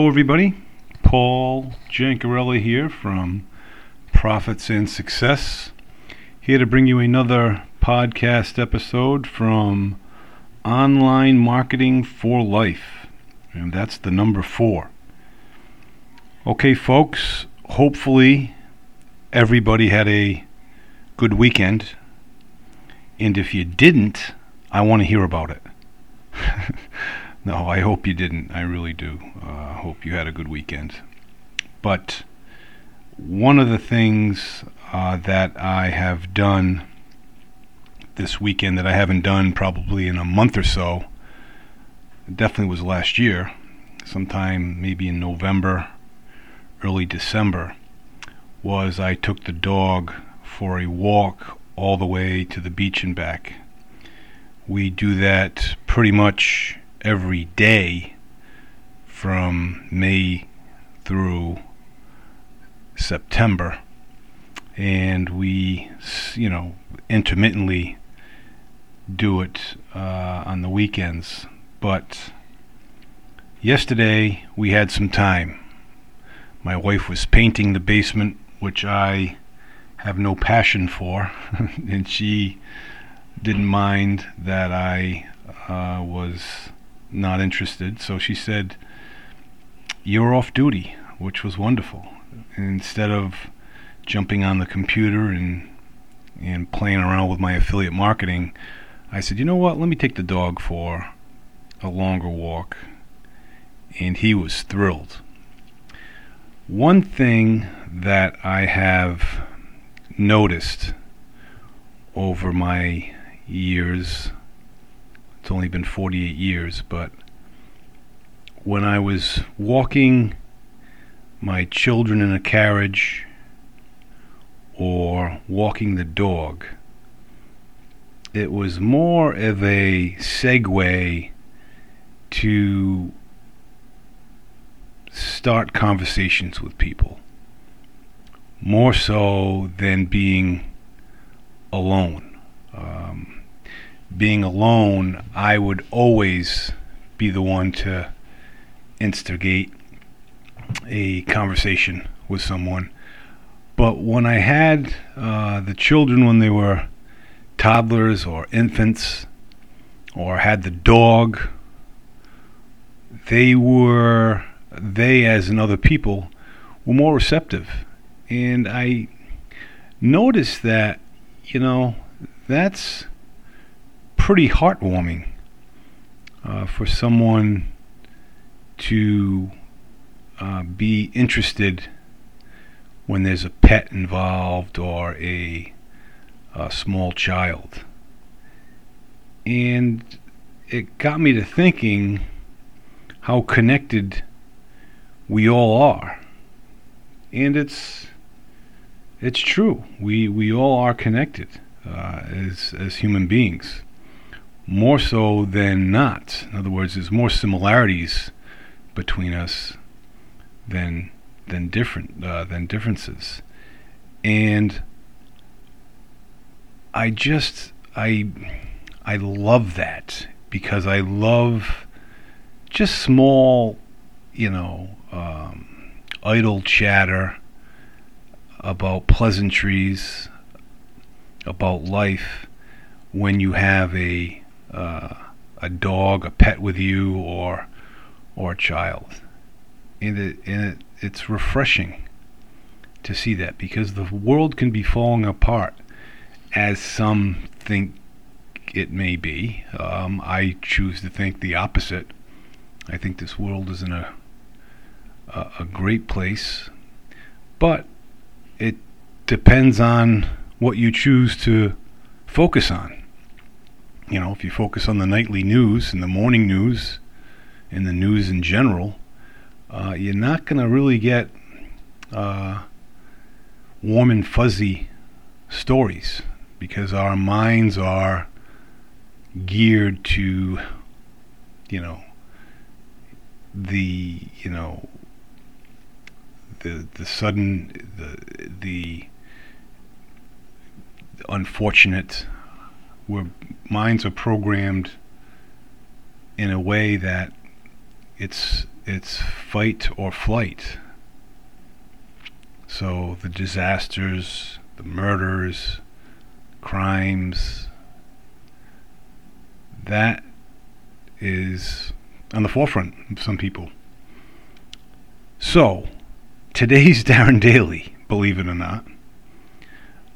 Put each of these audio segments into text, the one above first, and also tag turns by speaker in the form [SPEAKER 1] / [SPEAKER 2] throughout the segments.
[SPEAKER 1] Hello, everybody. Paul Jancarella here from Profits and Success. Here to bring you another podcast episode from Online Marketing for Life. And that's the number four. Okay, folks, hopefully everybody had a good weekend. And if you didn't, I want to hear about it. no, I hope you didn't. I really do. Uh, hope you had a good weekend. But one of the things uh, that I have done this weekend that I haven't done probably in a month or so, definitely was last year, sometime maybe in November, early December, was I took the dog for a walk all the way to the beach and back. We do that pretty much every day from May through September. And we, you know, intermittently do it uh, on the weekends. But yesterday we had some time. My wife was painting the basement, which I have no passion for, and she didn't mind that I uh, was not interested. So she said, You're off duty, which was wonderful. And instead of jumping on the computer and and playing around with my affiliate marketing, I said, you know what? Let me take the dog for a longer walk. And he was thrilled. One thing that I have noticed over my years it's only been 48 years, but when I was walking my children in a carriage or walking the dog, it was more of a segue to start conversations with people, more so than being alone. Um, being alone, I would always be the one to instigate a conversation with someone. But when I had uh, the children when they were toddlers or infants, or had the dog, they were, they as in other people, were more receptive. And I noticed that, you know, that's pretty heartwarming uh, for someone to uh, be interested when there's a pet involved or a, a small child. And it got me to thinking how connected we all are. And it's it's true. We we all are connected uh, as as human beings more so than not. In other words, there's more similarities between us than than different uh, than differences, and I just I I love that because I love just small, you know, um, idle chatter about pleasantries, about life when you have a uh, a dog, a pet with you, or or a child. And it, and it, it's refreshing to see that because the world can be falling apart as some think it may be. Um, I choose to think the opposite. I think this world is in a a, a great place, but it depends on what you choose to focus on you know, if you focus on the nightly news and the morning news and the news in general, uh, you're not going to really get uh, warm and fuzzy stories because our minds are geared to, you know, the you know the the sudden the the unfortunate where minds are programmed in a way that it's it's fight or flight. So the disasters, the murders, crimes, that is on the forefront of some people. So, today's Darren Daily, believe it or not,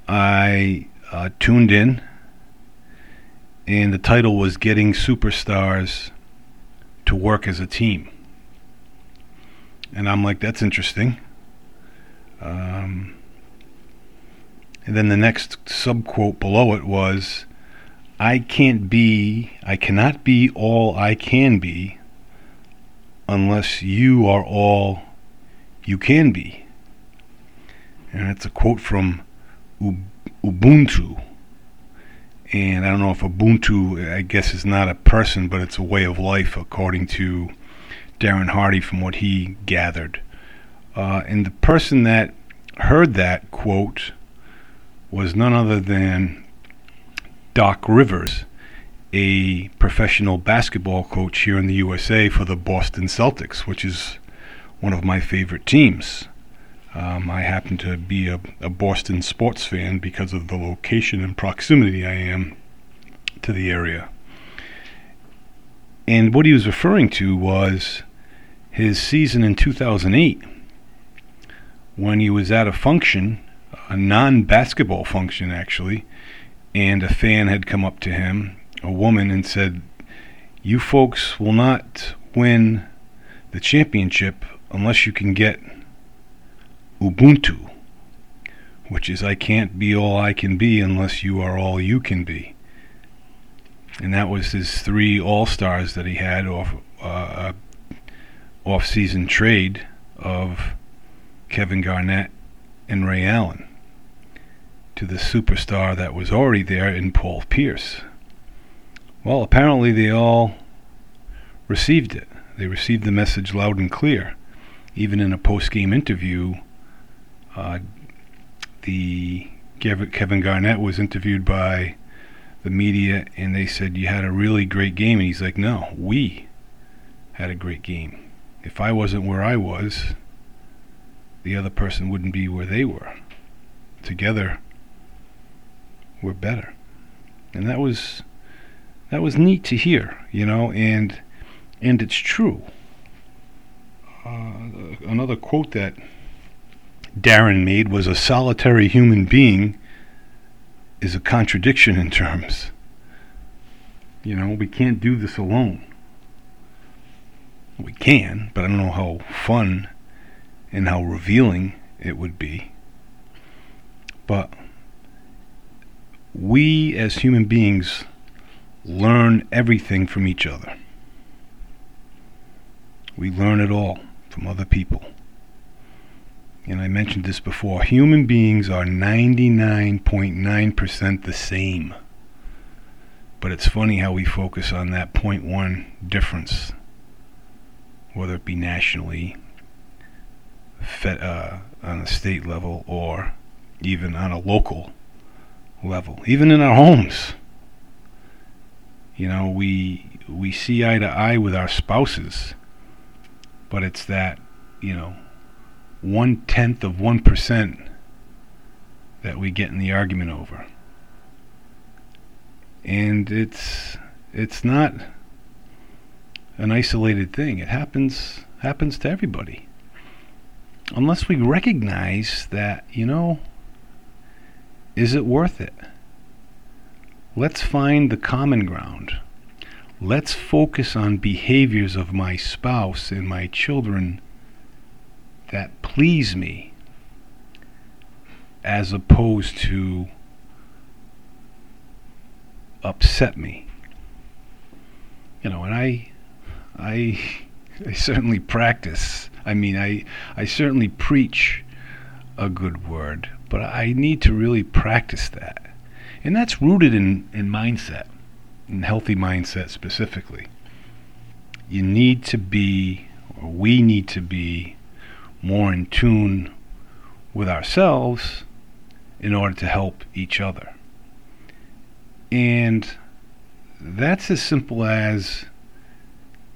[SPEAKER 1] I uh, tuned in, and the title was Getting Superstars to Work as a Team. And I'm like, that's interesting. Um, and then the next subquote below it was, I can't be, I cannot be all I can be unless you are all you can be. And that's a quote from Ubuntu. And I don't know if Ubuntu, I guess, is not a person, but it's a way of life, according to Darren Hardy, from what he gathered. Uh, and the person that heard that quote was none other than Doc Rivers, a professional basketball coach here in the USA for the Boston Celtics, which is one of my favorite teams. Um, I happen to be a, a, Boston sports fan because of the location and proximity I am to the area. And what he was referring to was his season in 2008 when he was at a function, a non basketball function actually, and a fan had come up to him, a woman, and said, You folks will not win the championship unless you can get Ubuntu, which is I can't be all I can be unless you are all you can be. And that was his three All Stars that he had off uh, off season trade of Kevin Garnett and Ray Allen to the superstar that was already there in Paul Pierce. Well, apparently they all received it. They received the message loud and clear. Even in a post game interview, uh, the Kevin Garnett was interviewed by the media and they said, You had a really great game. And he's like, No, we had a great game. If I wasn't where I was, the other person wouldn't be where they were. Together, we're better. And that was that was neat to hear, you know, and and it's true. Uh, another quote that Darren made was a solitary human being is a contradiction in terms. You know, we can't do this alone. We can, but I don't know how fun and how revealing it would be. But we as human beings learn everything from each other. We learn it all from other people. And I mentioned this before human beings are 99.9% the same. But it's funny how we focus on that 0.1 difference, whether it be nationally uh, on a state level or even on a local level, even in our homes. You know, we we see eye to eye with our spouses, but it's that you know one tenth of one percent that we get in the argument over, and it's it's not an isolated thing. It happens happens to everybody unless we recognize that, you know, is it worth it? Let's find the common ground. Let's focus on behaviors of my spouse and my children that please me as opposed to upset me. You know, and I I I certainly practice I mean, I I certainly preach a good word, but I need to really practice that. And that's rooted in, in mindset, in healthy mindset specifically. You need to be, or we need to be, more in tune with ourselves in order to help each other. And that's as simple as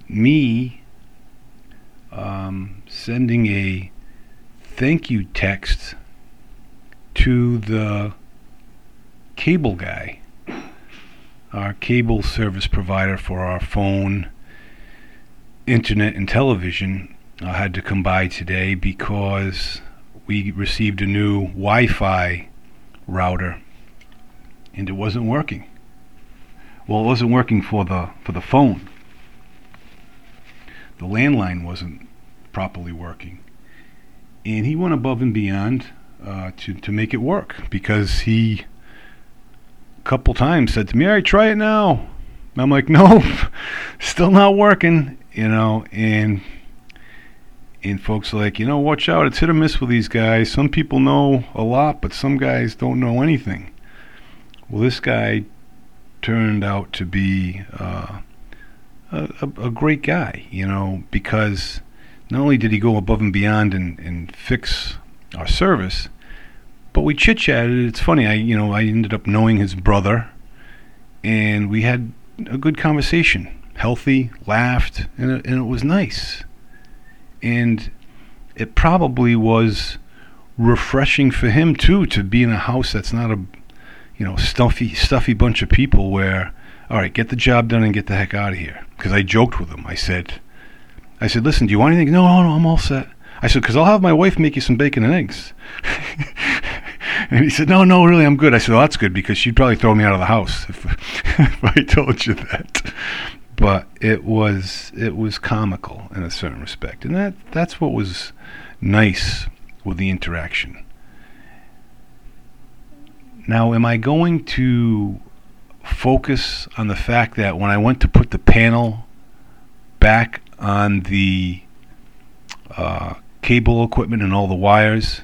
[SPEAKER 1] me um, sending a thank you text to the cable guy, our cable service provider for our phone, internet, and television. I had to come by today because we received a new Wi Fi router and it wasn't working. Well, it wasn't working for the for the phone. The landline wasn't properly working, and he went above and beyond uh, to to make it work because he a couple times said to me, "All right, try it now." And I'm like, "No, still not working," you know, and and folks are like, you know, watch out, it's hit or miss with these guys. Some people know a lot, but some guys don't know anything. Well, this guy turned out to be uh, a, a, great guy, you know, because not only did he go above and beyond and, and fix our service, but we chit chatted. It's funny, I you know I ended up knowing his brother, and we had a good conversation, healthy, laughed, and it, and it was nice, and it probably was refreshing for him too to be in a house that's not a you know, stuffy, stuffy bunch of people where, all right, get the job done and get the heck out of here. Because I joked with him. I said, I said, listen, do you want anything? No, no, no, I'm all set. I said, because I'll have my wife make you some bacon and eggs. and he said, no, no, really, I'm good. I said, well, that's good because she'd probably throw me out of the house if, if I told you that. But it was it was comical in a certain respect, and that that's what was nice with the interaction. Now, am I going to focus on the fact that when I went to put the panel back on the uh, cable equipment and all the wires,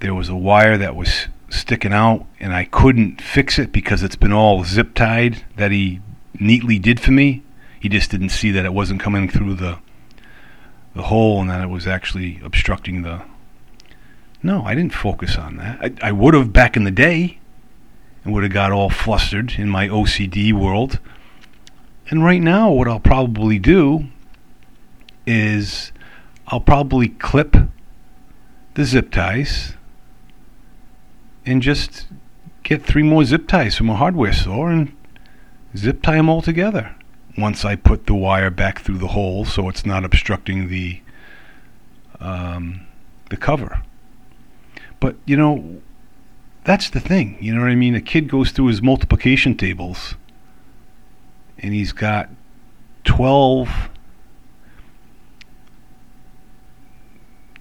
[SPEAKER 1] there was a wire that was sticking out and I couldn't fix it because it's been all zip tied that he neatly did for me. He just didn't see that it wasn't coming through the the hole and that it was actually obstructing the no, I didn't focus on that. I, I would have back in the day and would have got all flustered in my OCD world. And right now, what I'll probably do is I'll probably clip the zip ties and just get three more zip ties from a hardware store and zip tie them all together once I put the wire back through the hole so it's not obstructing the um, the cover. But, you know, that's the thing. You know what I mean? A kid goes through his multiplication tables and he's got 12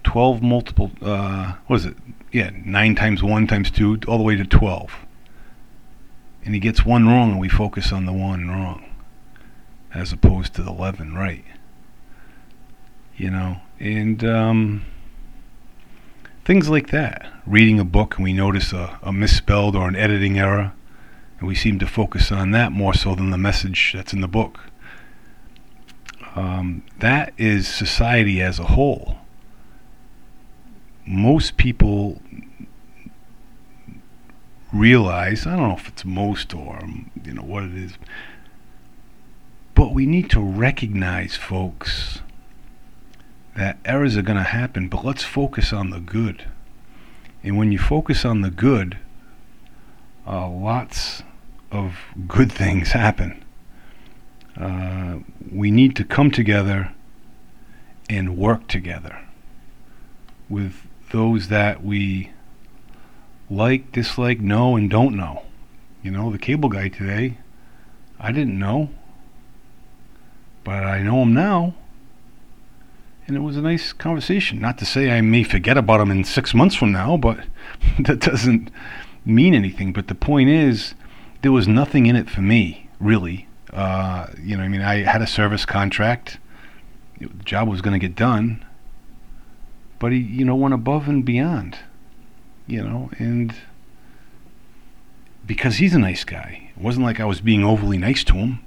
[SPEAKER 1] 12 multiple uh what is it yeah 9 times 1 times 2 all the way to 12 and he gets one wrong and we focus on the one wrong as opposed to the 11 right you know and um Things like that. Reading a book and we notice a, a misspelled or an editing error, and we seem to focus on that more so than the message that's in the book. Um, that is society as a whole. Most people realize, I don't know if it's most or you know what it is, but we need to recognize, folks, that errors are going to happen, but let's focus on the good. And when you focus on the good, uh, lots of good things happen. Uh, we need to come together and work together with those that we like, dislike, know, and don't know. You know, the cable guy today, I didn't know, but I know him now and it was a nice conversation. Not to say I may forget about him in six months from now, but that doesn't mean anything. But the point is, there was nothing in it for me, really. Uh, you know, I mean, I had a service contract. The job was going to get done, but he, you know, went above and beyond. You know, and because he's a nice guy, it wasn't like I was being overly nice to him.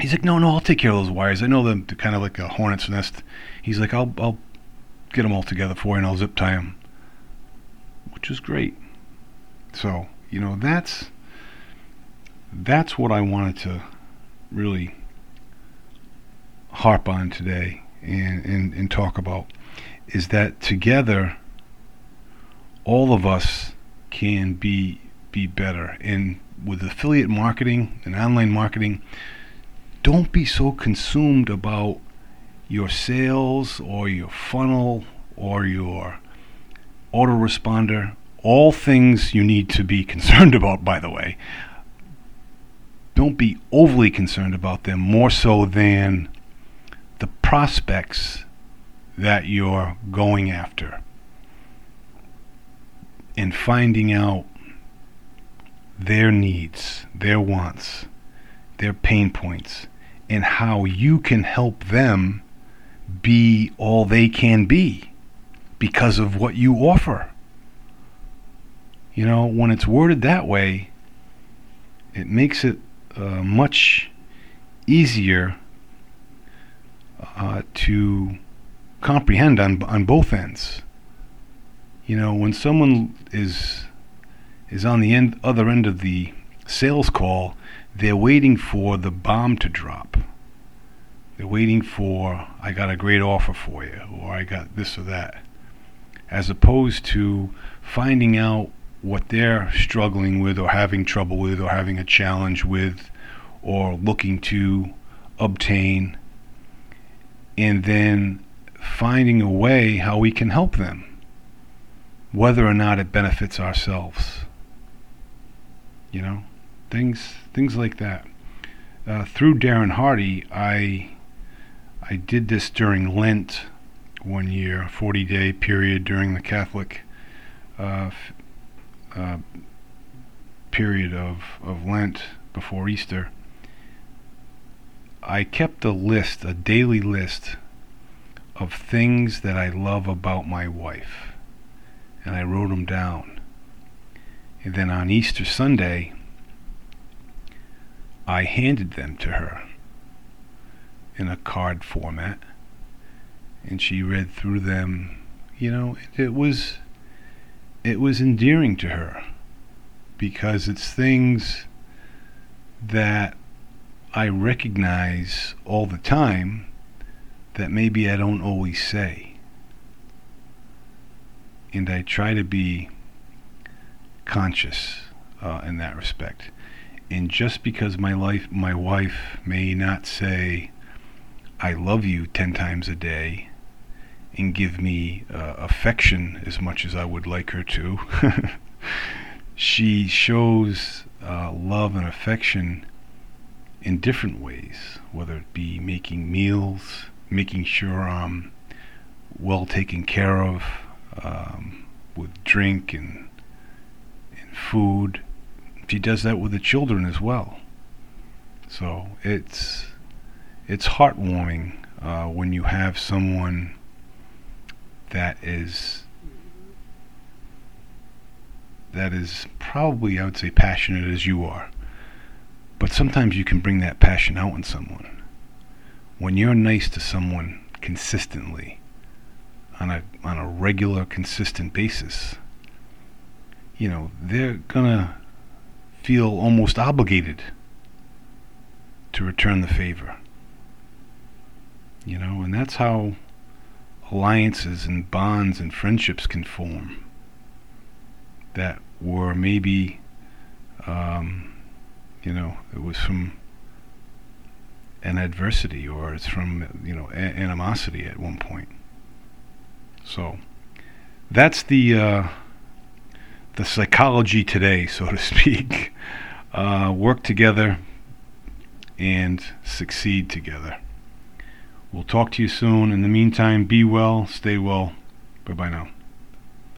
[SPEAKER 1] He's like, no, no, I'll take care of those wires. I know them. Kind of like a hornet's nest. He's like, I'll, I'll get them all together for you, and I'll zip tie them, which is great. So, you know, that's that's what I wanted to really harp on today and, and, and talk about is that together all of us can be be better. And with affiliate marketing and online marketing don't be so consumed about your sales or your funnel or your autoresponder. All things you need to be concerned about by the way. Don't be overly concerned about them more so than the prospects that you're going after and finding out their needs, their wants, their pain points, and how you can help them be all they can be because of what you offer. You know, when it's worded that way, it makes it uh, much easier uh, to comprehend on on both ends. You know, when someone is is on the end other end of the sales call, they're waiting for the bomb to drop. They're waiting for I got a great offer for you or I got this or that. As opposed to finding out what they're struggling with or having trouble with or having a challenge with or looking to obtain and then finding a way how we can help them whether or not it benefits ourselves. You know things things like that. Uh, through Darren Hardy I I did this during Lent one year 40 day period during the Catholic uh, uh, period of, of Lent before Easter. I kept a list, a daily list of things that I love about my wife. And I wrote them down. And then on Easter Sunday, I handed them to her in a card format. And she read through them. You know, it, it was it was endearing to her because it's things that I recognize all the time that maybe I don't always say. And I try to be conscious uh, in that respect. And just because my life, my wife may not say, "I love you" ten times a day, and give me uh, affection as much as I would like her to, she shows uh, love and affection in different ways, whether it be making meals, making sure I'm well taken care of um, with drink and, and food. She does that with the children as well. So it's it's heartwarming uh, when you have someone that is that is probably I would say passionate as you are but sometimes you can bring that passion out in someone. When you're nice to someone consistently, on a on a regular, consistent basis, you know, they're gonna feel almost obligated to return the favor. You know, and that's how alliances and bonds and friendships can form that were maybe um, you know, it was from an adversity or it's from, you know, a- animosity at one point. So that's the uh, the psychology today, so to speak. Uh, work together and succeed together. We'll talk to you soon. In the meantime, be well, stay well. Bye bye now.